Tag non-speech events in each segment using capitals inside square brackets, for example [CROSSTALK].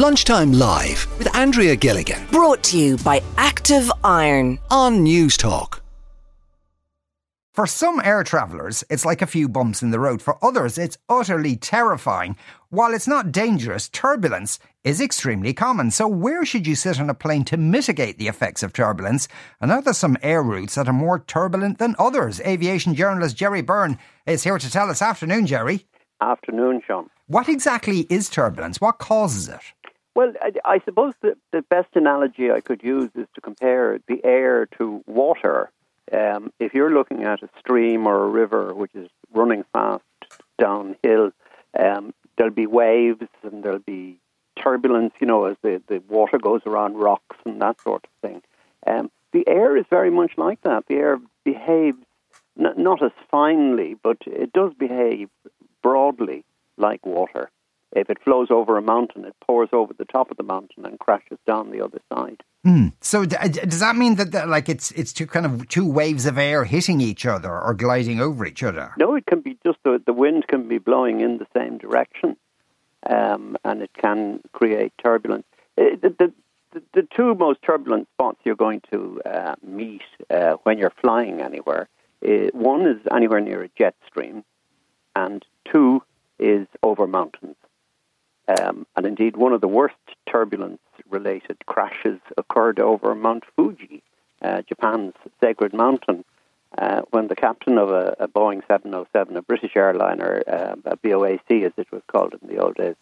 Lunchtime Live with Andrea Gilligan Brought to you by Active Iron. on Newstalk. For some air travellers, it's like a few bumps in the road. For others, it's utterly terrifying. While it's not dangerous, turbulence is extremely common. So, where should you sit on a plane to mitigate the effects of turbulence? And are there some air routes that are more turbulent than others? Aviation journalist Gerry Byrne is here to tell us. Afternoon, Gerry. Afternoon, Sean. What exactly is turbulence? What causes it? Well, I, I suppose the, the best analogy I could use is to compare the air to water. Um, if you're looking at a stream or a river which is running fast downhill, um, there'll be waves and there'll be turbulence, you know, as the, the water goes around rocks and that sort of thing. Um, the air is very much like that. The air behaves n- not as finely, but it does behave broadly like water. If it flows over a mountain, it pours over the top of the mountain and crashes down the other side. So, d- does that mean that, that like it's it's two kind of two waves of air hitting each other or gliding over each other? No, it can be just the, the wind can be blowing in the same direction, um, and it can create turbulence. Uh, the, the, the, the two most turbulent spots you're going to uh, meet uh, when you're flying anywhere, uh, one is anywhere near a jet stream, and two is over mountains. Um, and indeed, one of the worst turbulence related crashes occurred over Mount Fuji, uh, Japan's sacred mountain, uh, when the captain of a, a Boeing 707, a British airliner, uh, a BOAC as it was called in the old days,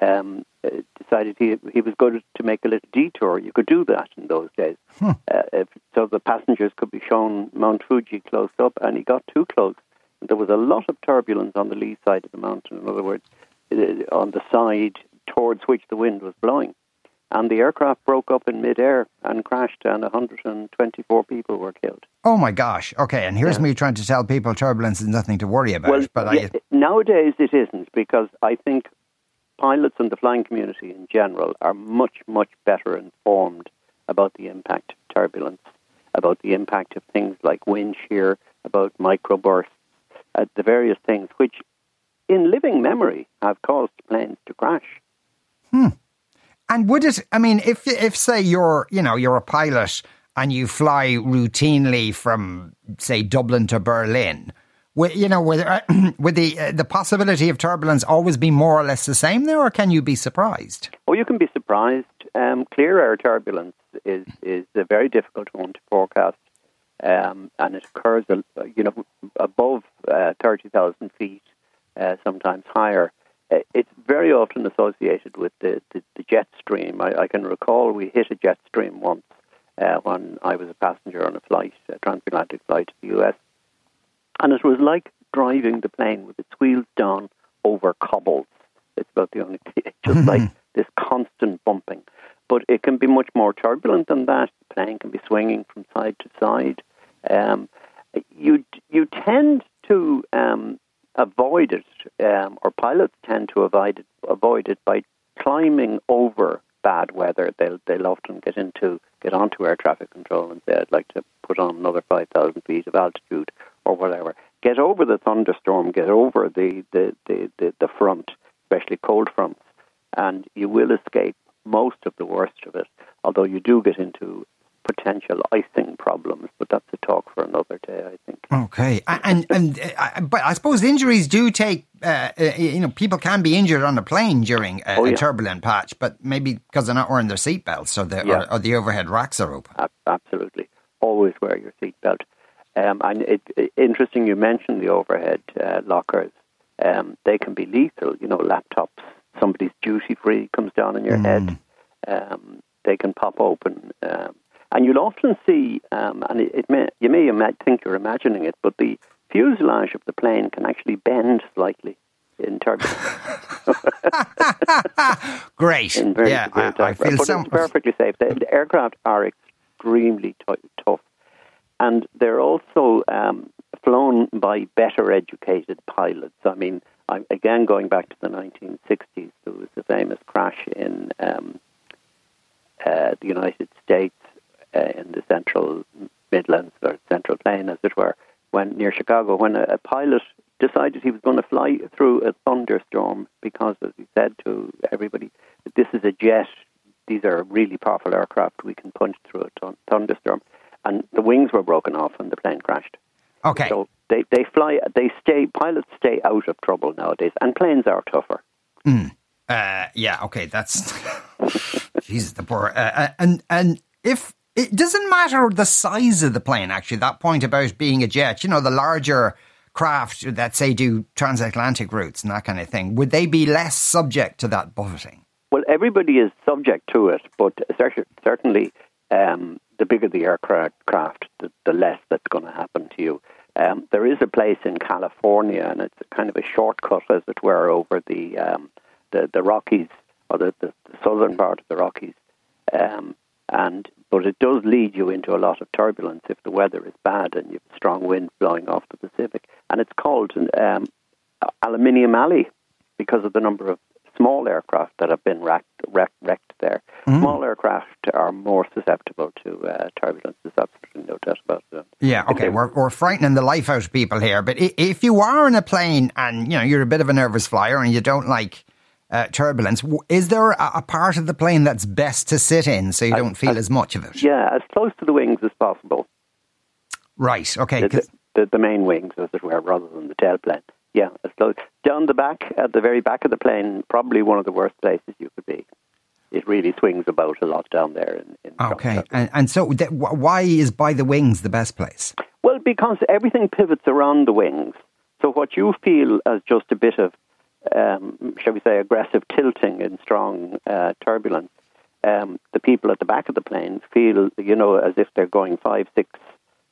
um, uh, decided he he was going to make a little detour. You could do that in those days, uh, if, so the passengers could be shown Mount Fuji close up, and he got too close. There was a lot of turbulence on the lee side of the mountain. In other words, on the side towards which the wind was blowing. And the aircraft broke up in midair and crashed, and 124 people were killed. Oh my gosh! Okay, and here's me trying to tell people turbulence is nothing to worry about. Well, but yeah, I, nowadays it isn't because I think pilots and the flying community in general are much, much better informed about the impact of turbulence, about the impact of things like wind shear, about microbursts, uh, the various things which, in living memory, have caused planes to crash. Hmm. And would it? I mean, if if say you're you know you're a pilot and you fly routinely from say Dublin to Berlin, wi- you know, would, uh, [CLEARS THROAT] would the uh, the possibility of turbulence always be more or less the same there, or can you be surprised? Or you can be surprised. Um, clear air turbulence is is a very difficult one to forecast, um, and it occurs, uh, you know, above uh, thirty thousand feet, uh, sometimes higher. Uh, It's very often associated with the, the, the jet stream. I, I can recall we hit a jet stream once uh, when I was a passenger on a flight, a transatlantic flight to the US, and it was like driving the plane with its wheels down over cobbles. It's about the only [LAUGHS] thing, just like this constant bumping. But it can be much more turbulent than that. The plane can be swinging from side to side. Um, you you tend to um, avoid it, um, or pilots tend to avoid it, avoid it by climbing over bad weather. They'll they'll often get into get onto air traffic control and say, "I'd like to put on another five thousand feet of altitude or whatever." Get over the thunderstorm. Get over the the, the, the, the front, especially cold fronts, and you will escape most of the worst of it. Although you do get into potential icing problems, but that's a talk for another day, I think. Okay, and and uh, but I suppose injuries do take. Uh, uh, you know, people can be injured on a plane during a, Oh, a turbulent patch, but maybe because they're not wearing their seatbelts or the Yeah. or, or the overhead racks are open. Absolutely. Always wear your seatbelt. Um, and it, it, interesting you mentioned the overhead uh, lockers. Um, they can be lethal. You know, laptops, somebody's duty free comes down on your head. Um, they can pop open. Um, and you'll often see, um, and it, it may, you may ima- think you're imagining it, but the fuselage of the plane can actually bend slightly in turbulence. [LAUGHS] Great, in very yeah, I, I feel but so. it's perfectly safe. The, the aircraft are extremely t- tough, and they're also um, flown by better educated pilots. I mean, I'm, again, going back to the 1960s, there was a famous crash in um, uh, the United States in the central Midlands or Central Plain, as it were, when near Chicago, when a, a pilot decided he was going to fly through a thunderstorm because, as he said to everybody, this is a jet. These are really powerful aircraft. We can punch through a thun- thunderstorm, and the wings were broken off, and the plane crashed. Okay. So they they fly. They stay. Pilots stay out of trouble nowadays, and planes are tougher. Uh, yeah, okay, that's [LAUGHS] Jesus, the poor. Uh, uh, and and if it doesn't matter the size of the plane, actually, that point about being a jet, you know, the larger craft that say do transatlantic routes and that kind of thing, would they be less subject to that buffeting? Well, everybody is subject to it, but certainly um, the bigger the aircraft, craft, the, the less that's going to happen to you. Um, there is a place in California, and it's kind of a shortcut, as it were, over the um, the, the Rockies or the, the, the southern part of the Rockies. Um, and but it does lead you into a lot of turbulence if the weather is bad and you have strong wind blowing off the Pacific. And it's called um, Aluminium Alley because of the number of small aircraft that have been wrecked, wrecked, wrecked there. Small aircraft are more susceptible to uh, turbulence. There's absolutely no doubt about it. Yeah, okay, Okay. we're, we're frightening the life out of people here. But if you are in a plane and you know you're a bit of a nervous flyer and you don't like uh, turbulence, is there a, a part of the plane that's best to sit in so you don't feel as much of it? Yeah, as close to the wings as possible. Right. Okay. the, the, the main wings, as it were, rather than the tailplane. Yeah, as close. Down the back, at the very back of the plane, probably one of the worst places you could be. It really swings about a lot down there. In, in Okay, and, and so th- why is by the wings the best place? Well, because everything pivots around the wings. So what you feel as just a bit of, um, shall we say, aggressive tilting in strong uh, turbulence, um, the people at the back of the plane feel, you know, as if they're going five, six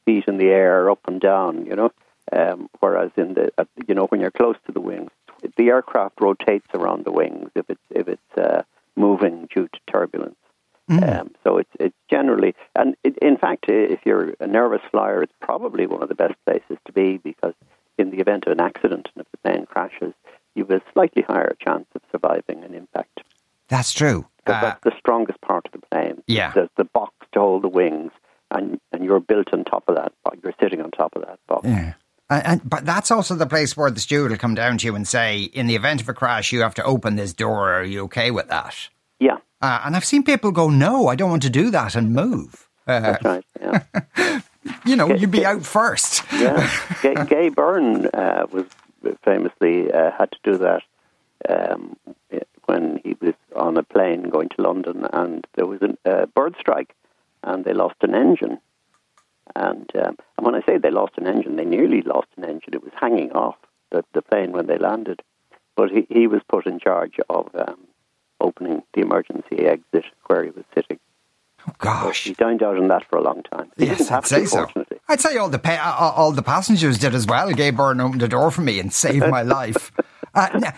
feet in the air, up and down, you know. Um, whereas in the, uh, you know, when you're close to the wings, the aircraft rotates around the wings if it's if it's uh, moving due to turbulence. Um, so it's it's generally, and it, in fact, if you're a nervous flyer, it's probably one of the best places to be because in the event of an accident and if the plane crashes, you have a slightly higher chance of surviving an impact. That's true. Uh, that's the strongest part of the plane. Yeah. There's the box to hold the wings, and and you're built on top of that. box. You're sitting on top of that box. yeah. And, and, but that's also the place where the steward will come down to you and say, in the event of a crash, you have to open this door. Are you okay with that? Yeah, Uh, and I've seen people go, no, I don't want to do that and move. Uh, that's right. Yeah. [LAUGHS] you know, you'd be out first. yeah. [LAUGHS] Gay, Gay Byrne uh, was famously uh, had to do that um, when he was on a plane going to London, and there was a uh, bird strike, and they lost an engine. And, um, and when I say they lost an engine, they nearly lost an engine. It was hanging off the, the plane when they landed. But he, he was put in charge of um, opening the emergency exit where he was sitting. Oh, So gosh. he dined out on that for a long time. He Yes, I'd say so. I'd say all the pa- all all the passengers did as well. Gay Byrne opened the door for me and saved my life. [LAUGHS] Uh,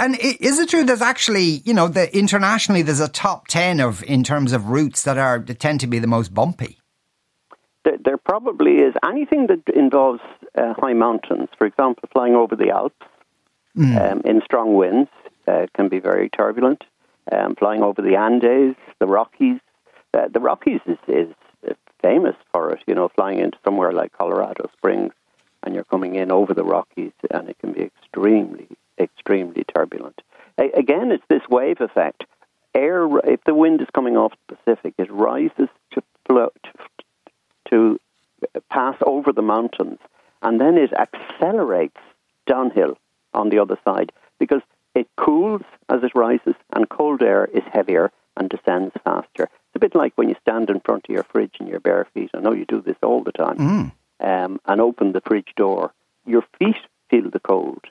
and is it true there's actually, you know, the, internationally there's a top 10 of, in terms of routes that are, that tend to be the most bumpy? There, there probably is anything that involves uh, high mountains. For example, flying over the Alps um, in strong winds uh, can be very turbulent. Um, flying over the Andes, the Rockies. Uh, the Rockies is, is uh, famous for it. You know, flying into somewhere like Colorado Springs, and you're coming in over the Rockies, and it can be extremely, extremely turbulent. A- again, it's this wave effect. Air, if the wind is coming off the Pacific, it rises to float to pass over the mountains, and then it accelerates downhill on the other side because it cools as it rises, and cold air is heavier and descends faster. It's a bit like when you stand in front of your fridge in your bare feet. I know you do this all the time, um, and open the fridge door. Your feet feel the cold,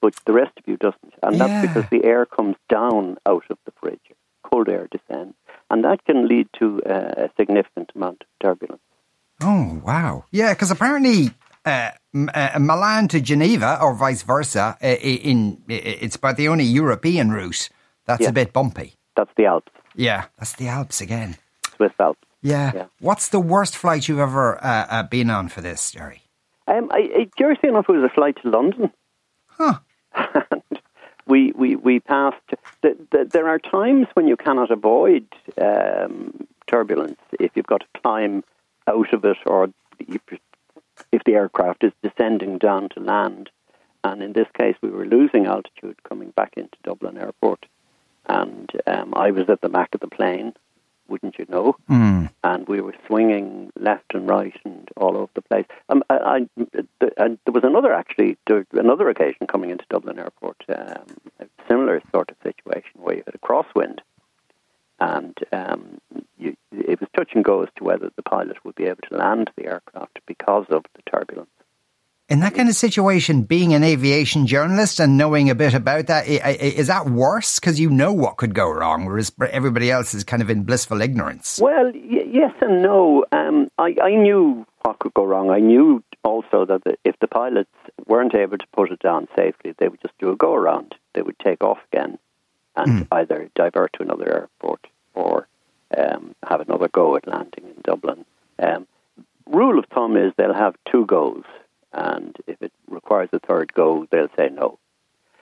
but the rest of you doesn't, and Yeah. that's because the air comes down out of the fridge. Cold air descends, and that can lead to uh, a significant amount of turbulence. Oh, wow. Yeah, because apparently uh, M- uh, Milan to Geneva or vice versa, uh, in, it's about the only European route that's Yeah. a bit bumpy. That's the Alps, Yeah, that's the Alps again. Swiss Alps. Yeah. Yeah. What's the worst flight you've ever uh, uh, been on for this, Gerry? Um, I, I, curiously enough, it was a flight to London. Huh. [LAUGHS] we, we, we passed. The, the, there are times when you cannot avoid um, turbulence if you've got to climb out of it or if, if the aircraft is descending down to land. And in this case, we were losing altitude coming back into Dublin Airport. And um, I was at the back of the plane, wouldn't you know? Mm. And we were swinging left and right and all over the place. Um, I, I, and there was another actually, another occasion coming into Dublin Airport, um, a similar sort of situation where you had a crosswind, and um, you, it was touch and go as to whether the pilot would be able to land the aircraft because of the. In that kind of situation, being an aviation journalist and knowing a bit about that, is that worse because you know what could go wrong, whereas everybody else is kind of in blissful ignorance? Well, y- yes and no. Um, I, I knew what could go wrong. I knew also that the, if the pilots weren't able to put it down safely, they would just do a go around. They would take off again and mm. either divert to another airport or um, have another go at landing in Dublin. Um, rule of thumb is they'll have two goes and if it requires a third go, they'll say no.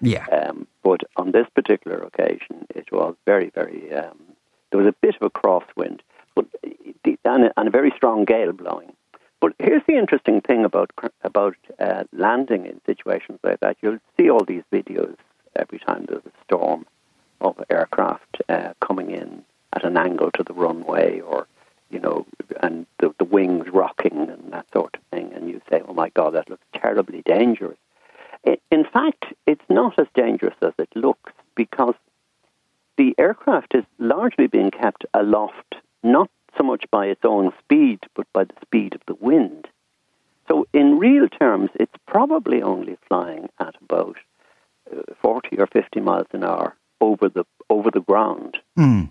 Yeah. Um, but on this particular occasion, it was very, very. Um, there was a bit of a crosswind, but and a, and a very strong gale blowing. But here's the interesting thing about about uh, landing in situations like that. You'll see all these videos every time there's a storm of aircraft uh, coming in at an angle to the runway or you know, and the, the wings rocking and that sort of thing, and you say, oh my God, that looks terribly dangerous. In fact, it's not as dangerous as it looks because the aircraft is largely being kept aloft, not so much by its own speed, but by the speed of the wind. So, in real terms, it's probably only flying at about uh, 40 or 50 miles an hour over the over the ground. Mm.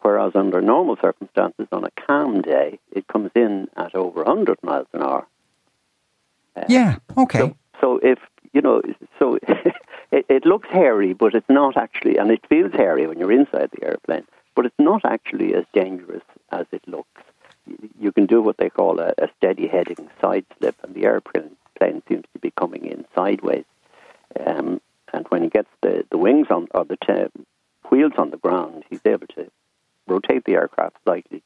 Whereas under normal circumstances, on a calm day, it comes in at over 100 miles an hour. Uh, yeah, okay. So, so, if, you know, so [LAUGHS] it, it looks hairy, but it's not actually, and it feels hairy when you're inside the airplane, but it's not actually as dangerous as it looks. You can do what they call a, a steady heading side slip, and the airplane plane seems to be coming in sideways. Um, and when he gets the, the wings on, or the t- wheels on the ground, he's able to rotate the aircraft slightly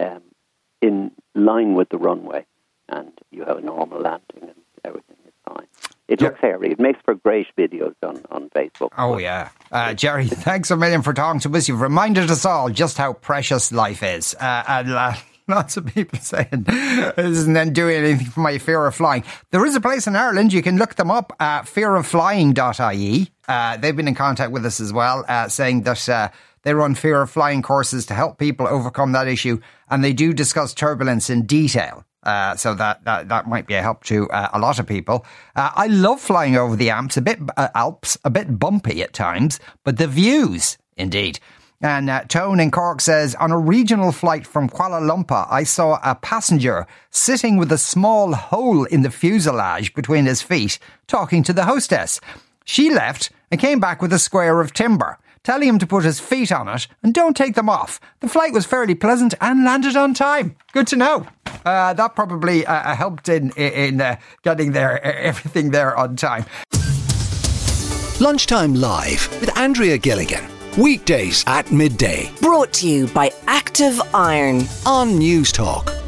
um, in line with the runway, and you have a normal landing and everything is fine. It looks hairy. It makes for great videos on, on Facebook. Oh, yeah. Uh, Gerry, thanks a million for talking to us. You've reminded us all just how precious life is. Uh, and uh, [LAUGHS] lots of people [LAUGHS] saying this isn't then doing anything for my fear of flying. There is a place in Ireland, you can look them up, uh, fearofflying.ie. Uh, they've been in contact with us as well, uh, saying that uh, they run fear of flying courses to help people overcome that issue, and they do discuss turbulence in detail. Uh, so that, that that might be a help to uh, a lot of people. Uh, I love flying over the Alps, a bit uh, Alps, a bit bumpy at times, but the views, indeed. And uh, Tone in Cork says, on a regional flight from Kuala Lumpur, I saw a passenger sitting with a small hole in the fuselage between his feet, talking to the hostess. She left and came back with a square of timber telling him to put his feet on it and don't take them off. The flight was fairly pleasant and landed on time. Good to know. Uh, that probably uh, uh helped in in uh, getting there everything there on time. Lunchtime Live with Andrea Gilligan. Weekdays at midday. Brought to you by Active Iron on Newstalk.